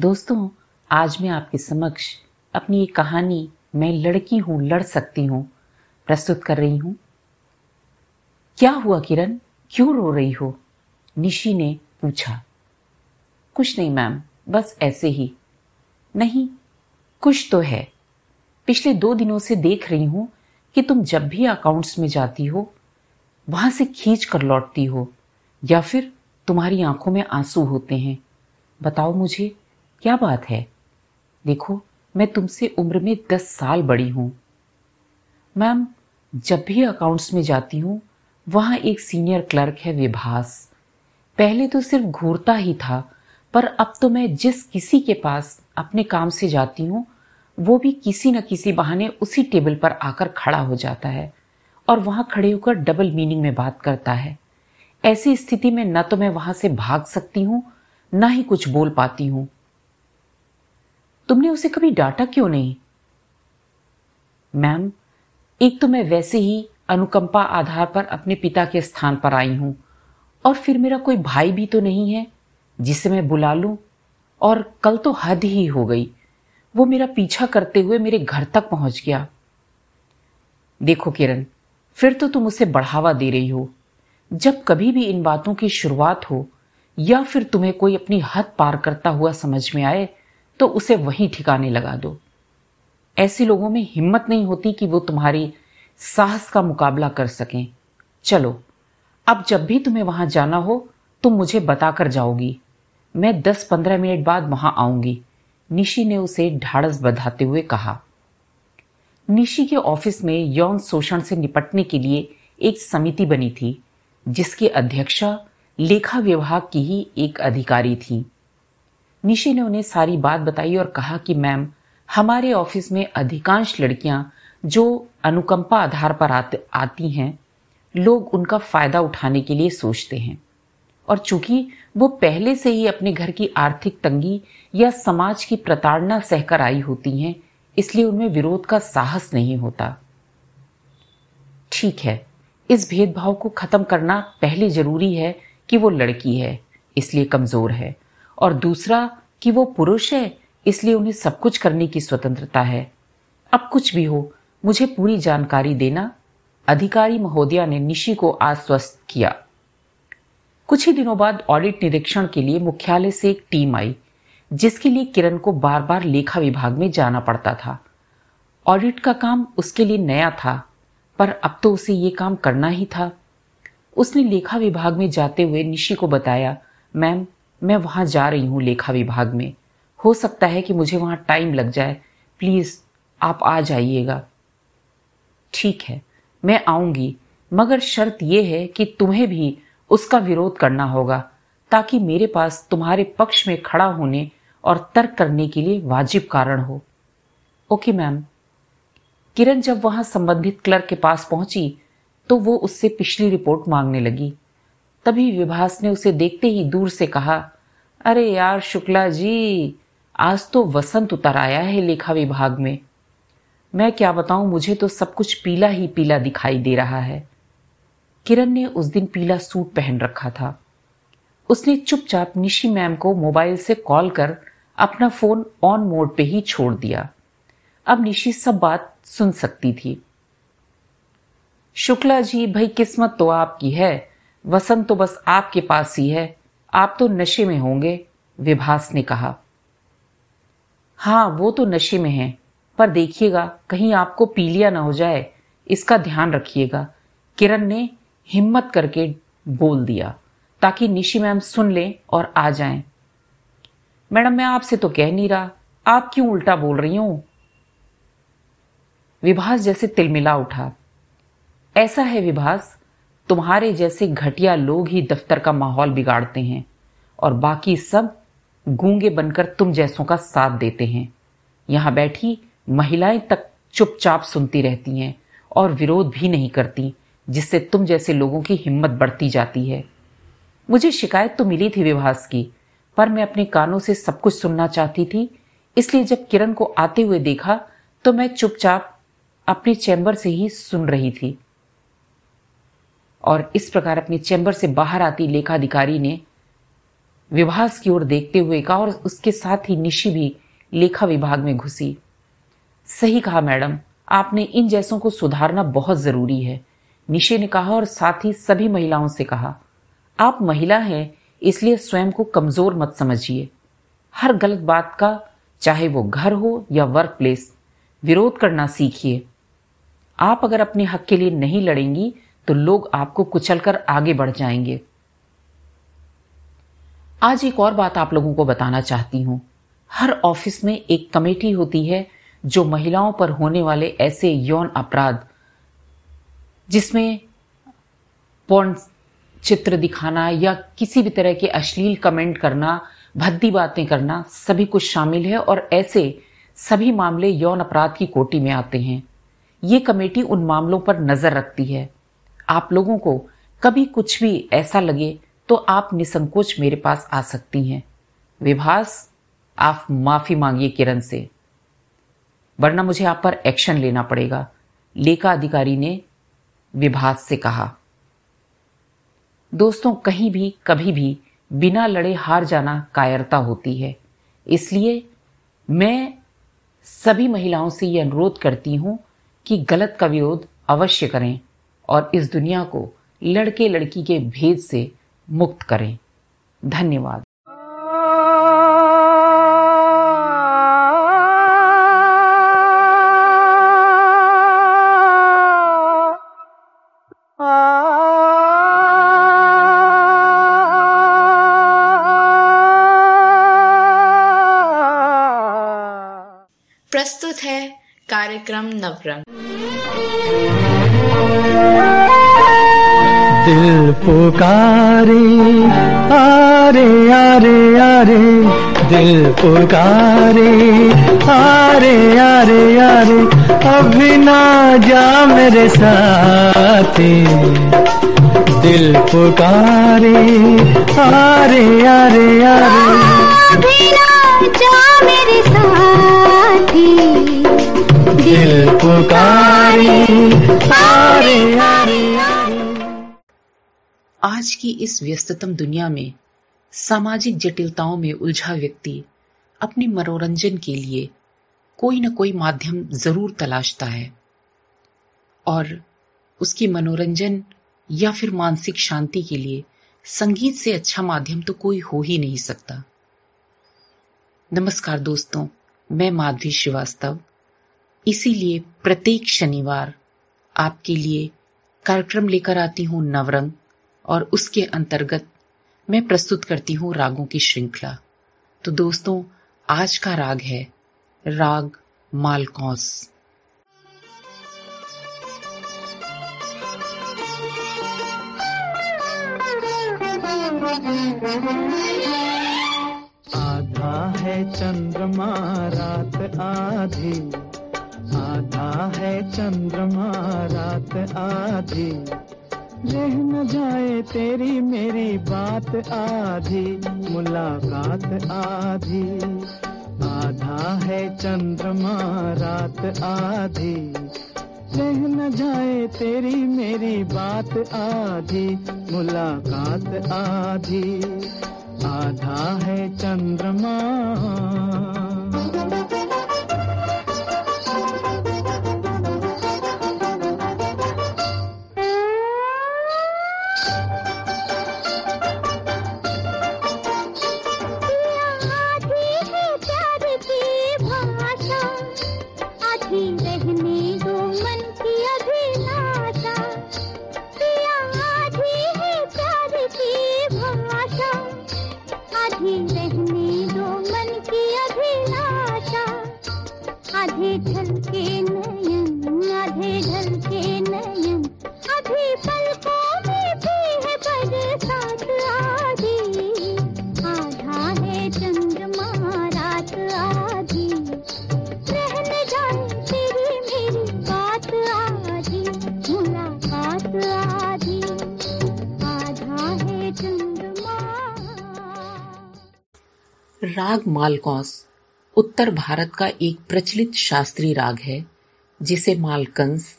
दोस्तों, आज मैं आपके समक्ष अपनी एक कहानी, मैं लड़की हूँ, लड़ सकती हूँ, प्रस्तुत कर रही हूँ। क्या हुआ किरण? क्यों रो रही हो? निशी ने पूछा। कुछ नहीं मैम, बस ऐसे ही। नहीं, कुछ तो है। पिछले दो दिनों से देख रही हूँ कि तुम जब भी अकाउंट्स में जाती हो, वहाँ से खींच कर लौटती हो, या फिर तुम्हारी आँखों में आँसू होते हैं। बताओ मुझे क्या बात है? देखो, मैं तुमसे उम्र में दस साल बड़ी हूँ। मैम, जब भी अकाउंट्स में जाती हूँ, वहाँ एक सीनियर क्लर्क है विभास। पहले तो सिर्फ़ घूरता ही था, पर अब तो मैं जिस किसी के पास अपने काम से जाती हूँ, वो भी किसी न किसी बहाने उसी टेबल पर आकर खड़ा हो जाता है और वहाँ खड़े होकर डबल मीनिंग में बात करता है। ऐसी स्थिति में न तो मैं वहाँ से भाग सकती हूँ, न ही कुछ बोल पाती हूँ। तुमने उसे कभी डांटा क्यों नहीं? मैम, एक तो मैं वैसे ही अनुकंपा आधार पर अपने पिता के स्थान पर आई हूँ, और फिर मेरा कोई भाई भी तो नहीं है, जिसे मैं बुला लूँ, और कल तो हद ही हो गई। वो मेरा पीछा करते हुए मेरे घर तक पहुँच गया। देखो किरण, फिर तो तुम उसे बढ़ावा दे रही हो। जब कभी भी इन बातों की शुरुआत हो, या फिर तुम्हें कोई अपनी हद पार करता हुआ समझ में आए तो उसे वहीं ठिकाने लगा दो। ऐसे लोगों में हिम्मत नहीं होती कि वो तुम्हारी साहस का मुकाबला कर सकें। चलो, अब जब भी तुम्हें वहाँ जाना हो, तुम मुझे बताकर जाओगी। मैं दस पंद्रह मिनट बाद वहाँ आऊँगी, निशी ने उसे ढाड़स बधाते हुए कहा। निशी के ऑफ़िस में यौन शोषण से निपटने के लिए एक समिति बनी थी, जिसकी अध्यक्षा लेखा विभाग की ही एक अधिकारी थी। निशी ने उन्हें सारी बात बताई और कहा कि मैम हमारे ऑफ़िस में अधिकांश लड़कियाँ जो अनुकंपा आधार पर आते, हैं लोग उनका फ़ायदा उठाने के लिए सोचते हैं। और चूँकि वो पहले से ही अपने घर की आर्थिक तंगी या समाज की प्रताड़ना सहकर आई होती हैं इसलिए उनमें विरोध का साहस नहीं होता। ठीक है इस भेदभाव को खत्म करना पहले ज़रूरी है कि वो लड़की है इसलिए कमज़ोर है। और दूसरा कि वो पुरुष है, इसलिए उन्हें सब कुछ करने की स्वतंत्रता है। अब कुछ भी हो, मुझे पूरी जानकारी देना। अधिकारी महोदया ने निशी को आश्वस्त किया। कुछ ही दिनों बाद ऑडिट निरीक्षण के लिए मुख्यालय से एक टीम आई, जिसके लिए किरण को बार बार लेखा विभाग में जाना पड़ता था। ऑडिट का काम उसके लिए नया था, पर अब तो उसे ये काम करना ही था। उसने लेखा विभाग में जाते हुए निशी को बताया, मैम मैं वहाँ जा रही हूँ लेखा विभाग में। हो सकता है कि मुझे वहाँ टाइम लग जाए। प्लीज़, आप आ जाइएगा। ठीक है, मैं आऊँगी, मगर शर्त यह है कि तुम्हें भी उसका विरोध करना होगा, ताकि मेरे पास तुम्हारे पक्ष में खड़ा होने और तर्क करने के लिए वाजिब कारण हो। Okay ma'am. किरण जब वहाँ संबंधित क्लर्क के पास पहुँची तो वो उससे पिछली रिपोर्ट मांगने लगी। तभी विभास ने उसे देखते ही दूर से कहा, अरे यार शुक्ला जी, आज तो वसंत उतर आया है लेखा विभाग में। मैं क्या बताऊँ, मुझे तो सब कुछ पीला ही पीला दिखाई दे रहा है। किरण ने उस दिन पीला सूट पहन रखा था। उसने चुपचाप निशी मैम को मोबाइल से कॉल कर अपना फ़ोन ऑन मोड पे ही छोड़ दिया। अब निशी सब बात सुन सकती थी। शुक्ला जी, भाई किस्मत तो आपकी है वसंत तो बस आपके पास ही है। आप तो नशे में होंगे, विभास ने कहा। हाँ, वो तो नशे में है, पर देखिएगा, कहीं आपको पीलिया ना हो जाए, इसका ध्यान रखिएगा। किरण ने हिम्मत करके बोल दिया, ताकि निशी मैम सुन ले और आ जाएँ। मैडम, मैं आपसे तो कह नहीं रहा, आप क्यों उल्टा बोल रही हूँ? विभास जैसे तिलमिला उठा। ऐसा है विभास तुम्हारे जैसे घटिया लोग ही दफ्तर का माहौल बिगाड़ते हैं और बाकी सब गूँगे बनकर तुम जैसों का साथ देते हैं। यहाँ बैठी महिलाएँ तक चुपचाप सुनती रहती हैं और विरोध भी नहीं करती, जिससे तुम जैसे लोगों की हिम्मत बढ़ती जाती है। मुझे शिकायत तो मिली थी विभास की, पर मैं अपने कानों से सब कुछ सुनना चाहती थी, इसलिए जब किरण को आते हुए देखा तो मैं चुपचाप अपने चैम्बर से ही सुन रही थी। और इस प्रकार अपने चैम्बर से बाहर आती लेखाधिकारी ने विभास की ओर देखते हुए कहा और उसके साथ ही निशी भी लेखा विभाग में घुसी। सही कहा, मैडम, आपने इन जैसों को सुधारना बहुत ज़रूरी है, निशे ने कहा और साथ ही सभी महिलाओं से कहा। आप महिला हैं, इसलिए स्वयं को कमज़ोर मत समझिए। हर गलत बात का, चाहे वो घर हो या वर्क प्लेस विरोध करना सीखिए। आप अगर अपने हक के लिए नहीं लड़ेंगी तो लोग आपको कुचलकर आगे बढ़ जाएँगे। आज एक और बात आप लोगों को बताना चाहती हूँ। हर ऑफ़िस में एक कमेटी होती है जो महिलाओं पर होने वाले ऐसे यौन अपराध, जिसमें पौन चित्र दिखाना या किसी भी तरह के अश्लील कमेंट करना, भद्दी बातें करना, सभी कुछ शामिल है और ऐसे सभी मामले यौन अपराध की कोटि में आते हैं। ये कमेटी उन मामलों पर नज़र रखती है। आप लोगों को कभी कुछ भी ऐसा लगे तो आप निसंकोच मेरे पास आ सकती हैं। विभास, आप माफ़ी मांगिए किरण से। वरना मुझे आप पर एक्शन लेना पड़ेगा, लेखा अधिकारी ने विभास से कहा। दोस्तों, कहीं भी, कभी भी बिना लड़े हार जाना कायरता होती है। इसलिए मैं सभी महिलाओं से यह अनुरोध करती हूँ कि गलत का विरोध अवश्य करें। और इस दुनिया को लड़के लड़की के भेद से मुक्त करें। धन्यवाद। प्रस्तुत है कार्यक्रम नवरंग। दिल पुकारे आरे आरे आरे दिल पुकारे आरे आरे आरे अभी ना जा मेरे साथी। दिल पुकारे आरे आरे आरे। अभी ना जा मेरे साथी। दिल पुकारे आरे आरे। आज की इस व्यस्ततम दुनिया में सामाजिक जटिलताओं में उलझा व्यक्ति अपने मनोरंजन के लिए कोई न कोई माध्यम ज़रूर तलाशता है। और उसकी मनोरंजन या फिर मानसिक शांति के लिए संगीत से अच्छा माध्यम तो कोई हो ही नहीं सकता। नमस्कार दोस्तों, मैं माधवी श्रीवास्तव। इसीलिए प्रत्येक शनिवार आपके लिए कार्यक्रम लेकर आती हूँ नवरंग। और उसके अंतर्गत मैं प्रस्तुत करती हूँ रागों की श्रृंखला। तो दोस्तों, आज का राग है राग मालकौस। आधा है चंद्रमा रात आधी। आधा है चंद्रमा रात आधी। रह न जाए तेरी मेरी बात आधी, मुलाकात आधी। आधा है चंद्रमा रात आधी। रह न जाए तेरी मेरी बात आधी, मुलाकात आधी। आधा है चंद्रमा राग मालकौस उत्तर भारत का एक प्रचलित शास्त्रीय राग है, जिसे मालकंस,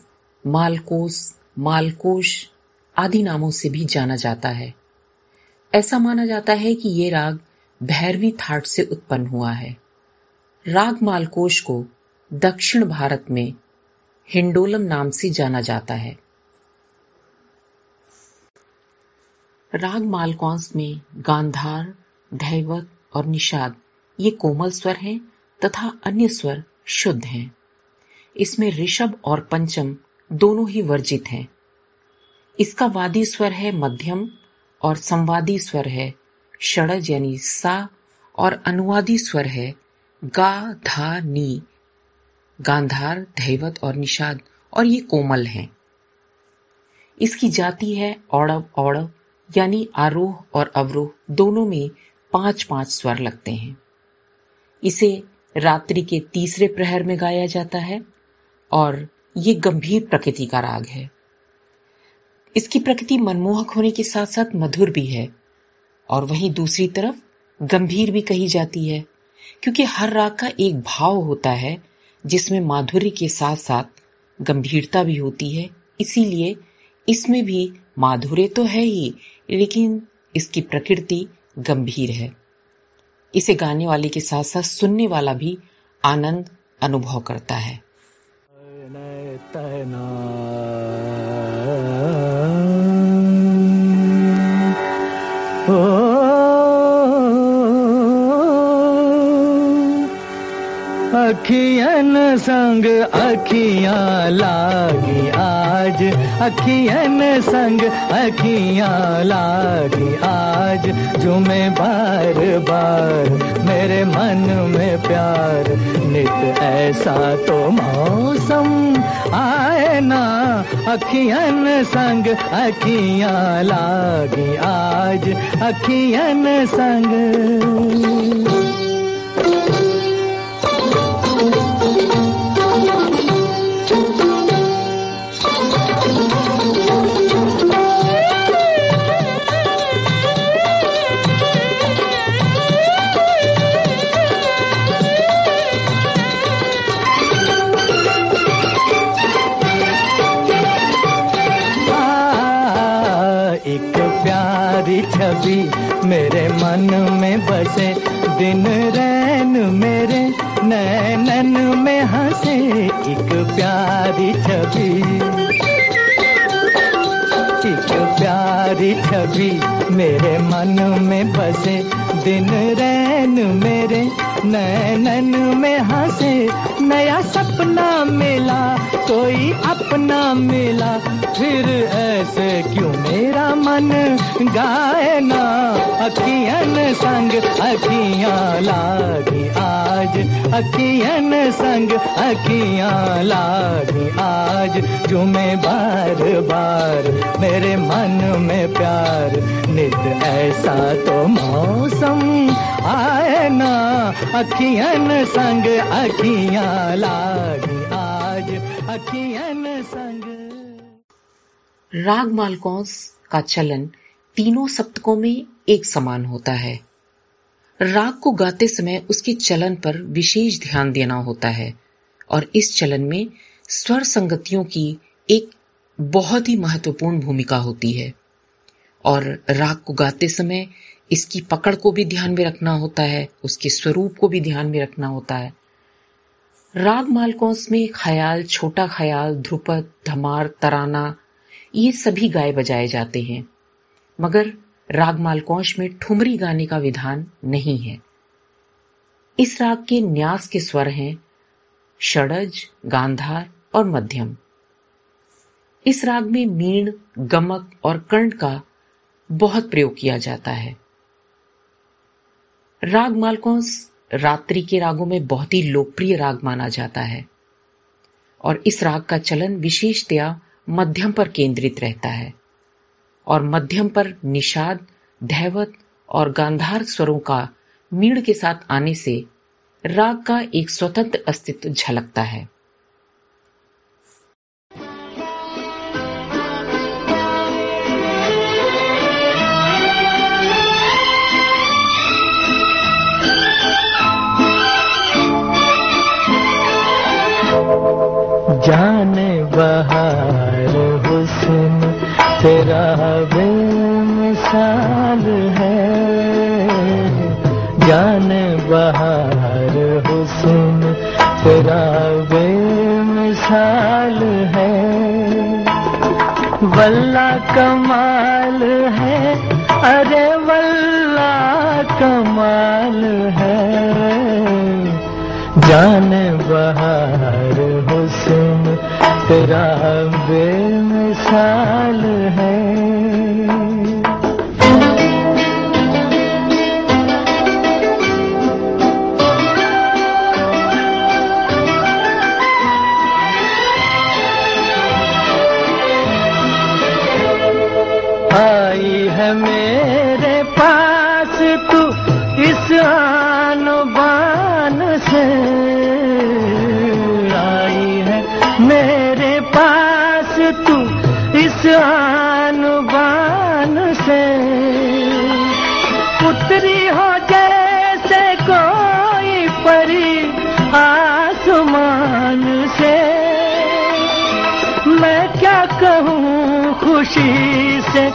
मालकोस, मालकोश आदि नामों से भी जाना जाता है। ऐसा माना जाता है कि ये राग भैरवी थाट से उत्पन्न हुआ है। राग मालकोश को दक्षिण भारत में हिंडोलम नाम से जाना जाता है। राग मालकौंस में गांधार, धैवत और निषाद ये कोमल स्वर हैं तथा अन्य स्वर शुद्ध हैं। इसमें ऋषभ और पंचम दोनों ही वर्जित हैं। इसका वादी स्वर है मध्यम और संवादी स्वर है षडज यानी सा और अनुवादी स्वर है गा, धा, नी, गांधार, धैवत और निषाद और ये कोमल हैं। इसकी जाति है औड़व औड़व यानी आरोह और अवरोह दोनों में पाँच पाँच स्वर लगते हैं। इसे रात्रि के तीसरे प्रहर में गाया जाता है और ये गंभीर प्रकृति का राग है। इसकी प्रकृति मनमोहक होने के साथ साथ मधुर भी है और वहीं दूसरी तरफ़ गंभीर भी कही जाती है, क्योंकि हर राग का एक भाव होता है, जिसमें माधुर्य के साथ साथ गंभीरता भी होती है। इसीलिए इसमें भी माधुर्य तो है ही, लेकिन इसकी प्रकृति गंभीर है। इसे गाने वाले के साथ साथ सुनने वाला भी आनंद अनुभव करता है। अखियन संग अखियाँ लागी आज। अखियन संग अखियाँ लागी आज। जुमे बार बार मेरे मन में प्यार, नित ऐसा तो मौसम आए ना। अखियन संग अखियाँ लागी आज। अखियन संग छवि मेरे मन में बसे, दिन रैन मेरे नैनन में हंसे, एक प्यारी छवि। एक प्यारी छवि मेरे मन में बसे। दिन रैन मेरे नैनन में हंसे। नया सपना मिला, कोई अपना मिला। फिर ऐसे क्यों मेरा मन गाए ना? अखियन संग अखियाँ लागी आज। अखियन संग अखियाँ लागी आज। जुमे बार बार मेरे मन में प्यार, नित ऐसा तो मौसम आए ना। अखियन संग अखियाँ लागी आज, अखियन संग। राग मालकौंस का चलन तीनों सप्तकों में एक समान होता है। राग को गाते समय उसके चलन पर विशेष ध्यान देना होता है और इस चलन में स्वर संगतियों की एक बहुत ही महत्वपूर्ण भूमिका होती है। और राग को गाते समय इसकी पकड़ को भी ध्यान में रखना होता है, उसके स्वरूप को भी ध्यान में रखना होता है। राग मालकौंस में ख्याल, छोटा ख्याल, ध्रुपद, धमार, तराना, ये सभी गाए बजाए जाते हैं। मगर राग मालकौश में ठुमरी गाने का विधान नहीं है। इस राग के न्यास के स्वर हैं षडज, गांधार और मध्यम। इस राग में मीण, गमक और कर्ण का बहुत प्रयोग किया जाता है। राग मालकौंस रात्रि के रागों में बहुत ही लोकप्रिय राग माना जाता है और इस राग का चलन विशेषतया मध्यम पर केंद्रित रहता है और मध्यम पर निषाद, धैवत और गांधार स्वरों का मीण के साथ आने से राग का एक स्वतंत्र अस्तित्व झलकता है। बहार हुसन तेरा बेमिसाल है। जान बहार हुसन तेरा बेमिसाल है। वल्ला कमाल है, अरे वल्ला कमाल है। जान बहार हुसन तेरा बेमिसाल है। कहूँ खुशी से,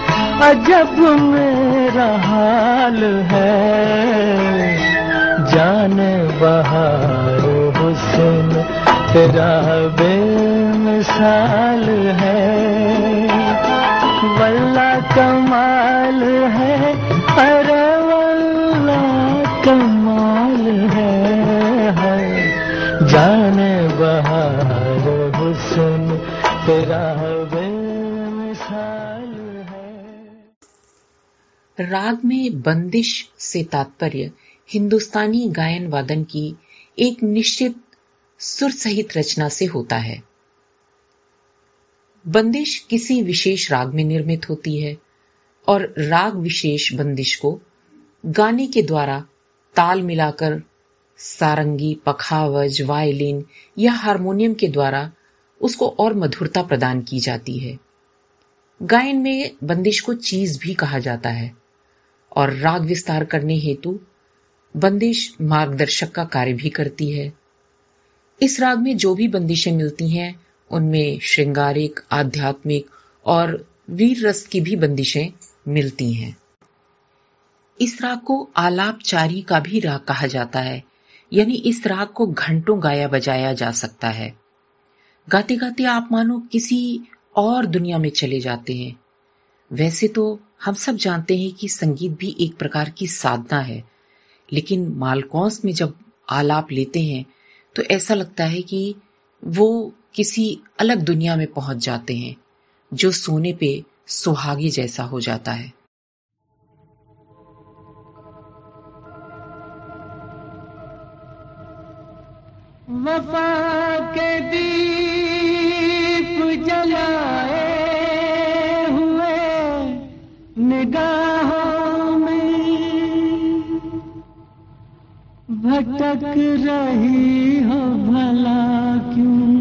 अजब मेरा हाल है। जान बहार हुसन, तेरा बेमिसाल है। वल्ला कमाल है राग में बंदिश से तात्पर्य हिंदुस्तानी गायन वादन की एक निश्चित सुर सहित रचना से होता है। बंदिश किसी विशेष राग में निर्मित होती है और राग विशेष बंदिश को गाने के द्वारा ताल मिलाकर सारंगी, पखावज, वायलिन या हारमोनियम के द्वारा उसको और मधुरता प्रदान की जाती है। गायन में बंदिश को चीज़ भी कहा जाता है। और राग विस्तार करने हेतु बंदिश मार्गदर्शक का कार्य भी करती है। इस राग में जो भी बंदिशें मिलती हैं, उनमें श्रृंगारिक, आध्यात्मिक और वीर रस की भी बंदिशें मिलती हैं। इस राग को आलापचारी का भी राग कहा जाता है, यानी इस राग को घंटों गाया बजाया जा सकता है। गाते गाते आप मानो किसी और दुनिया में चले जाते हैं। वैसे तो हम सब जानते हैं कि संगीत भी एक प्रकार की साधना है, लेकिन मालकौंस में जब आलाप लेते हैं तो ऐसा लगता है कि वो किसी अलग दुनिया में पहुँच जाते हैं, जो सोने पे सुहागी जैसा हो जाता है। वफा के दीप जलाए। निगाहों में भटक रही हो भला क्यों?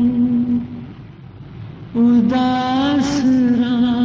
उदास राहों।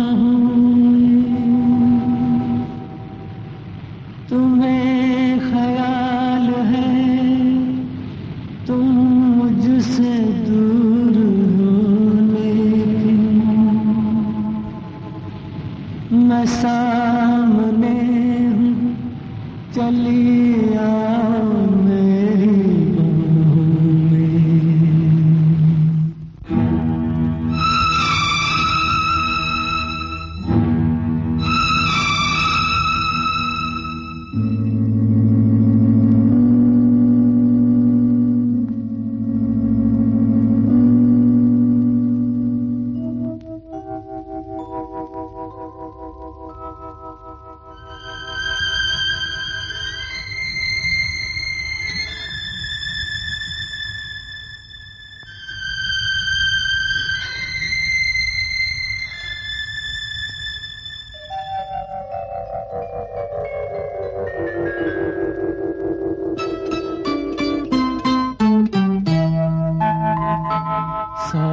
सौ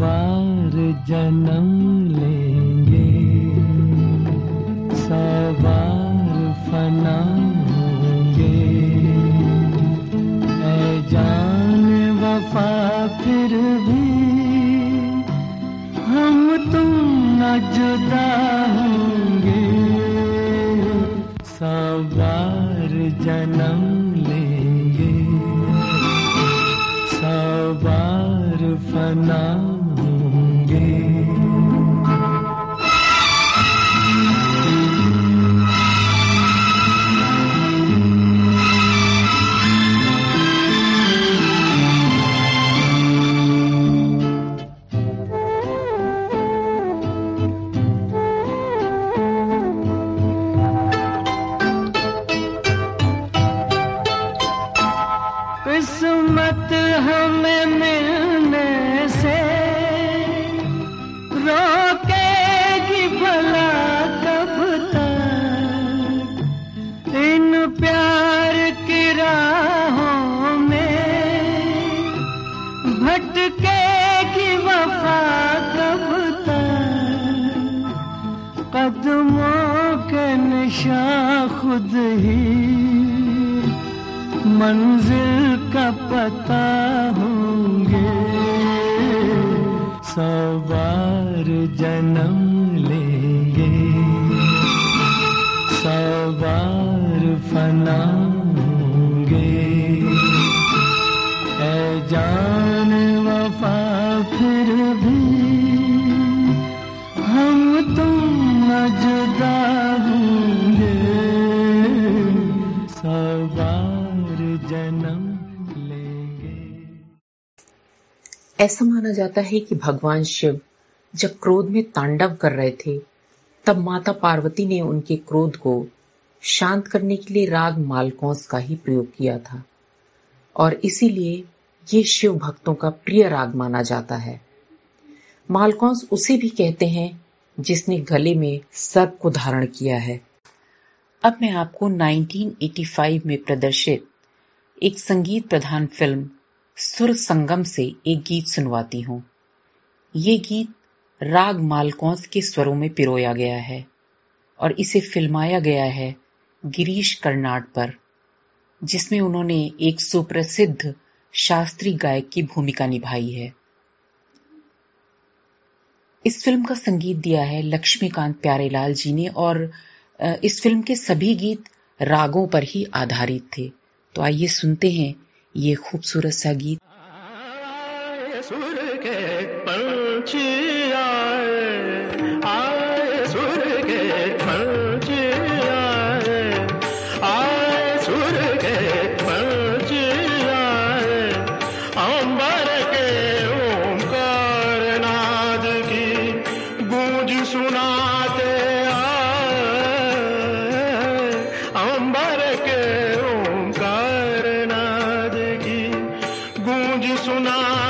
बार जन्म लेंगे की राहों के निशान खुद ही मंजिल का पता होंगे। सवार जन्म लेंगे। सवार फना जान वफा फिर भी हम तुम जुदा होंगे सवार जन्म लेंगे। ऐसा माना जाता है कि भगवान शिव जब क्रोध में तांडव कर रहे थे, तब माता पार्वती ने उनके क्रोध को शांत करने के लिए राग मालकौंस का ही प्रयोग किया था। और इसीलिए ये शिव भक्तों का प्रिय राग माना जाता है। मालकौंस उसे भी कहते हैं, जिसने गले में सर्प को धारण किया है। अब मैं आपको 1985 में प्रदर्शित एक संगीत प्रधान फ़िल्म, सुर संगम से एक गीत सुनवाती हूँ। ये गीत राग मालकौंस के स्वरों में पिरोया गया है और इसे फिल्माया गया है गिरीश कर्नाड पर, जिसमें उन्होंने एक सुप्रसिद्ध शास्त्रीय गायक की भूमिका निभाई है। इस फ़िल्म का संगीत दिया है लक्ष्मीकांत प्यारेलाल जी ने और इस फ़िल्म के सभी गीत रागों पर ही आधारित थे। तो आइए सुनते हैं ये खूबसूरत सा गीत। सुर के पंछी आए। गूंज सुनाते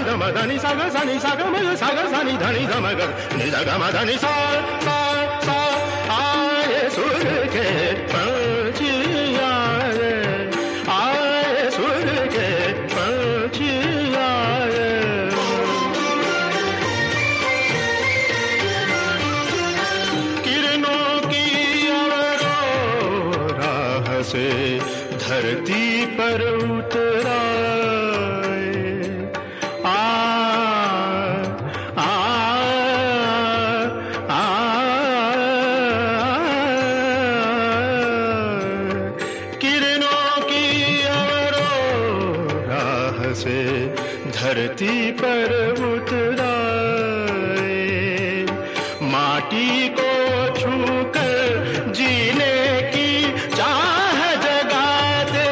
सा गम धनी धम धनी सा ग सा नि सा गम ग सा धरती पर उतराए। माटी को छूकर जीने की चाह जगाते।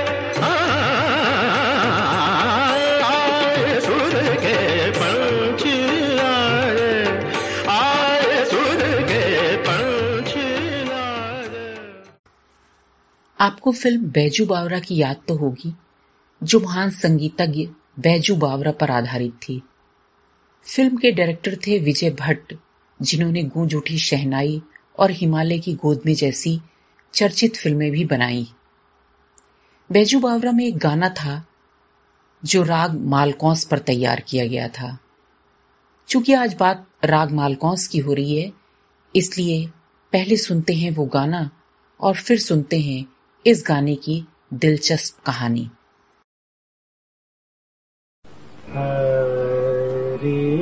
आए सुर के पंछी आए। आए सुर के पंछी आपको फ़िल्म बैजू बावरा की याद तो होगी, जो महान संगीतज्ञ बैजू बावरा पर आधारित थी। फ़िल्म के डायरेक्टर थे विजय भट्ट, जिन्होंने गूंज उठी शहनाई और हिमालय की गोद में जैसी चर्चित फ़िल्में भी बनाई। बैजू बावरा में एक गाना था, जो राग मालकौंस पर तैयार किया गया था। चूँकि आज बात राग मालकौंस की हो रही है, इसलिए पहले सुनते हैं वो गाना और फिर सुनते हैं इस गाने की दिलचस्प कहानी। हरि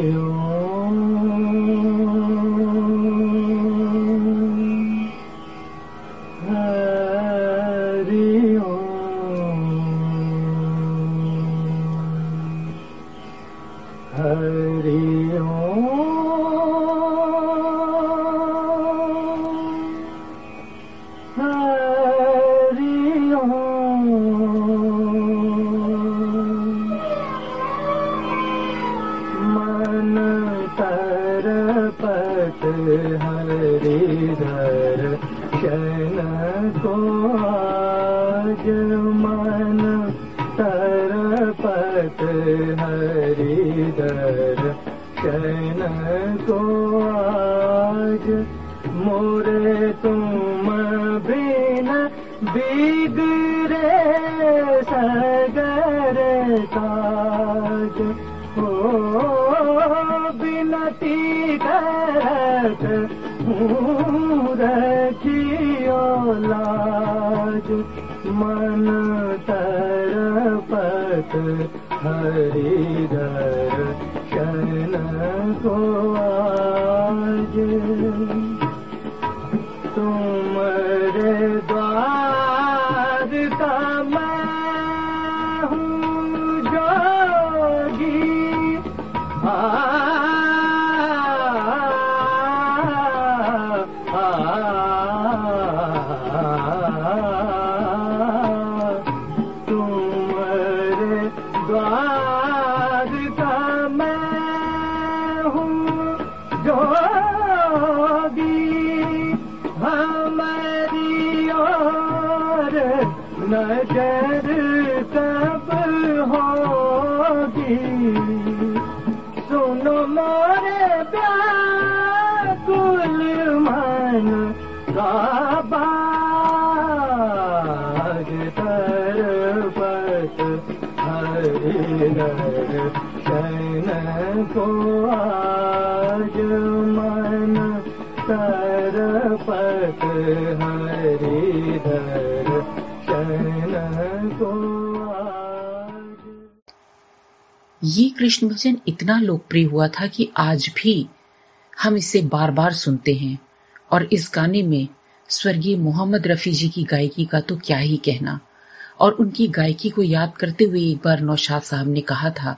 मन तरपत हरिधर शन को आज तरपत हरिधर शैन को ये कृष्ण भजन इतना लोकप्रिय हुआ था कि आज भी हम इसे बार बार सुनते हैं और इस गाने में स्वर्गीय मोहम्मद रफी जी की गायकी का तो क्या ही कहना। और उनकी गायकी को याद करते हुए एक बार नौशाद साहब ने कहा था,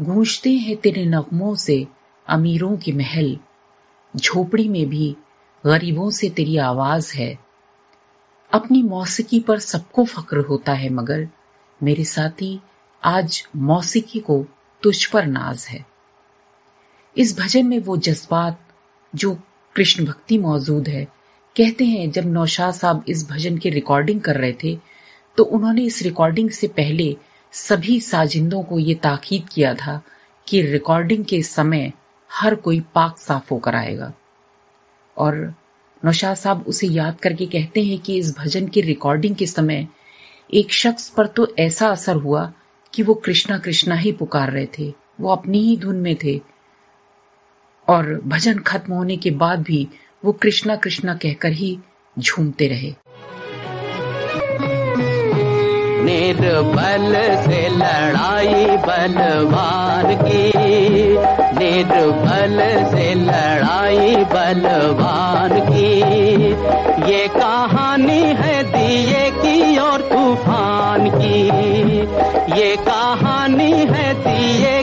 गूंजते हैं तेरे नगमों से अमीरों के महल, झोपड़ी में भी गरीबों से तेरी आवाज़ है। अपनी मौसीकी पर सबको फक्र होता है, मगर मेरे साथी, आज मौसीकी को तुझ पर नाज है। इस भजन में वो जज्बात, जो कृष्ण भक्ति मौजूद है, कहते हैं, जब नौशाद साहब इस भजन की रिकॉर्डिंग कर रहे थे तो उन्होंने इस रिकॉर्डिंग से पहले सभी साजिंदों को ये ताकीद किया था कि रिकॉर्डिंग के समय हर कोई पाक साफ़ होकर आएगा। और नौशाद साहब उसे याद करके कहते हैं कि इस भजन की रिकॉर्डिंग के समय एक शख्स पर तो ऐसा असर हुआ कि वो कृष्णा कृष्णा ही पुकार रहे थे। वो अपनी ही धुन में थे। और भजन खत्म होने के बाद भी वो कृष्णा कृष्णा कहकर ही झूमते रहे। निर्बल से लड़ाई बलवान की। निर्बल से लड़ाई बलवान की। ये कहानी है दिए की और तूफ़ान की। ये कहानी है दिए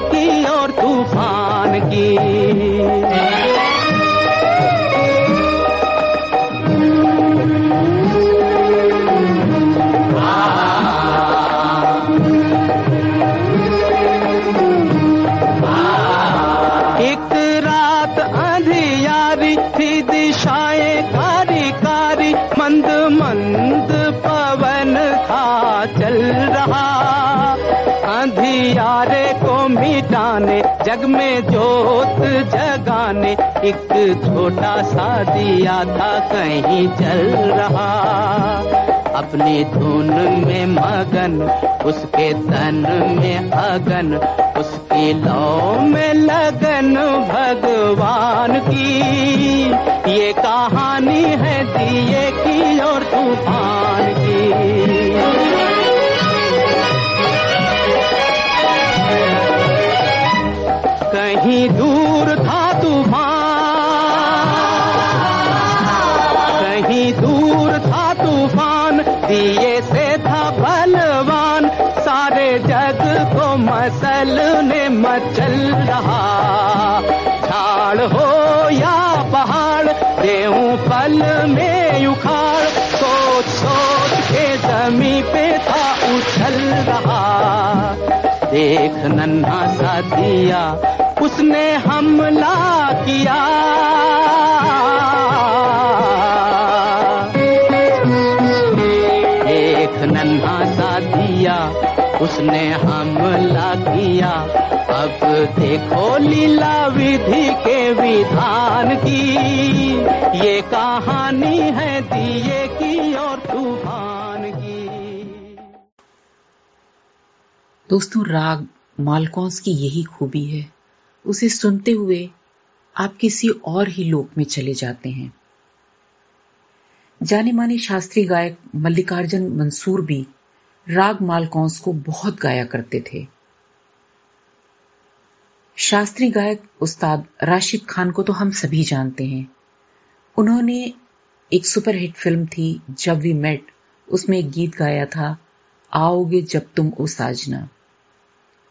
जगाने एक छोटा सा दिया था, कहीं चल रहा। अपनी धुन में मगन, उसके तन में अगन, उसकी लौ में लगन भगवान की। ये कहानी है दिए की और तूफ़ान की। कहीं दूर दिया उसने हमला किया। एक नन्हा सा दिया, उसने हमला किया। अब देखो लीला विधि के विधान की। ये कहानी है दिए की और तूफ़ान की। दोस्तों, राग मालकौंस की यही खूबी है। उसे सुनते हुए आप किसी और ही लोक में चले जाते हैं। जाने माने शास्त्रीय गायक मल्लिकार्जुन मंसूर भी राग मालकौंस को बहुत गाया करते थे। शास्त्रीय गायक उस्ताद राशिद खान को तो हम सभी जानते हैं। उन्होंने एक सुपरहिट फ़िल्म थी, जब वी मेट, उसमें एक गीत गाया था, आओगे जब तुम ओ साजना।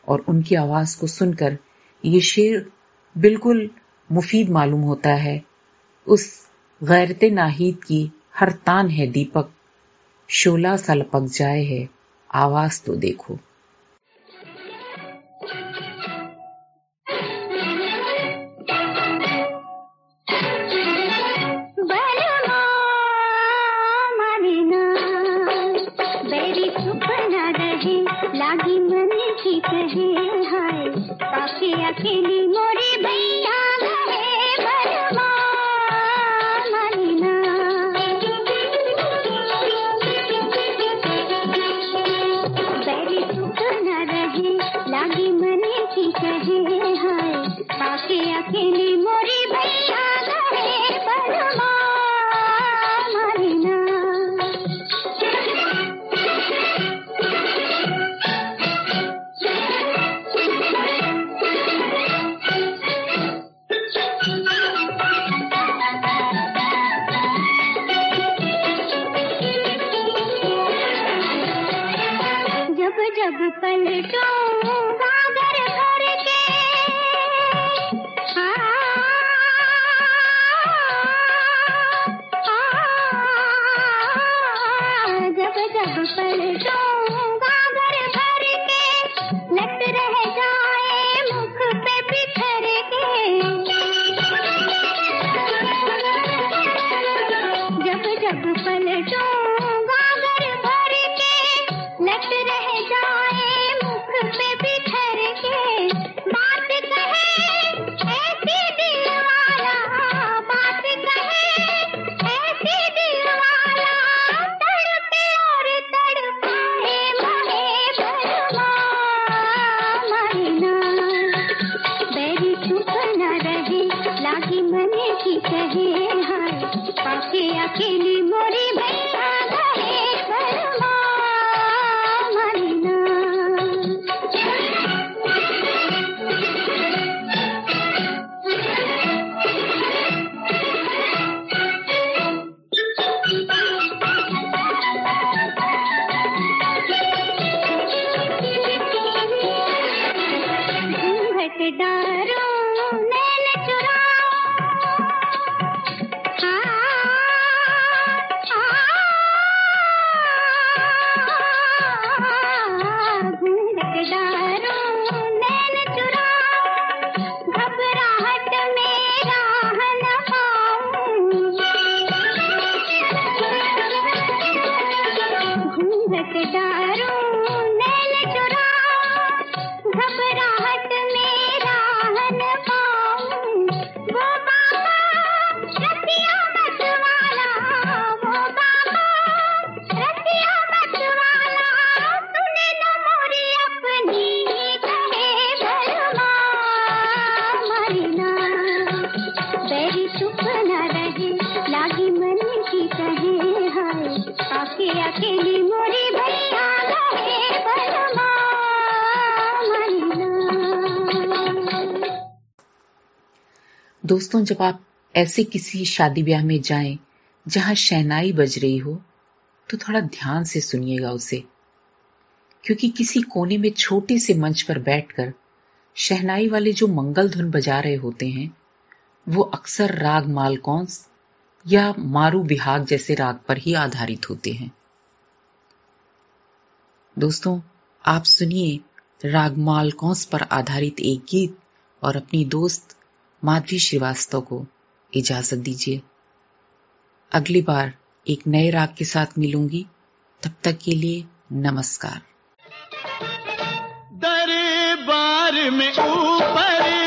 और उनकी आवाज़ को सुनकर ये शेर बिल्कुल मुफीद मालूम होता है। उस गैरत नाहीद की हर तान है दीपक। शोला सा लपक जाए है, आवाज़ तो देखो। दोस्तों, जब आप ऐसे किसी शादी ब्याह में जाएँ, जहाँ शहनाई बज रही हो तो थोड़ा ध्यान से सुनिएगा उसे। क्योंकि किसी कोने में छोटे से मंच पर बैठकर शहनाई वाले जो मंगल धुन बजा रहे होते हैं, वो अक्सर राग मालकौंस या मारू बिहाग जैसे राग पर ही आधारित होते हैं। दोस्तों, आप सुनिए राग मालकौंस पर आधारित एक गीत और अपनी दोस्त माधवी श्रीवास्तव को इजाज़त दीजिए। अगली बार एक नए राग के साथ मिलूँगी। तब तक के लिए नमस्कार। दरबार में ऊपर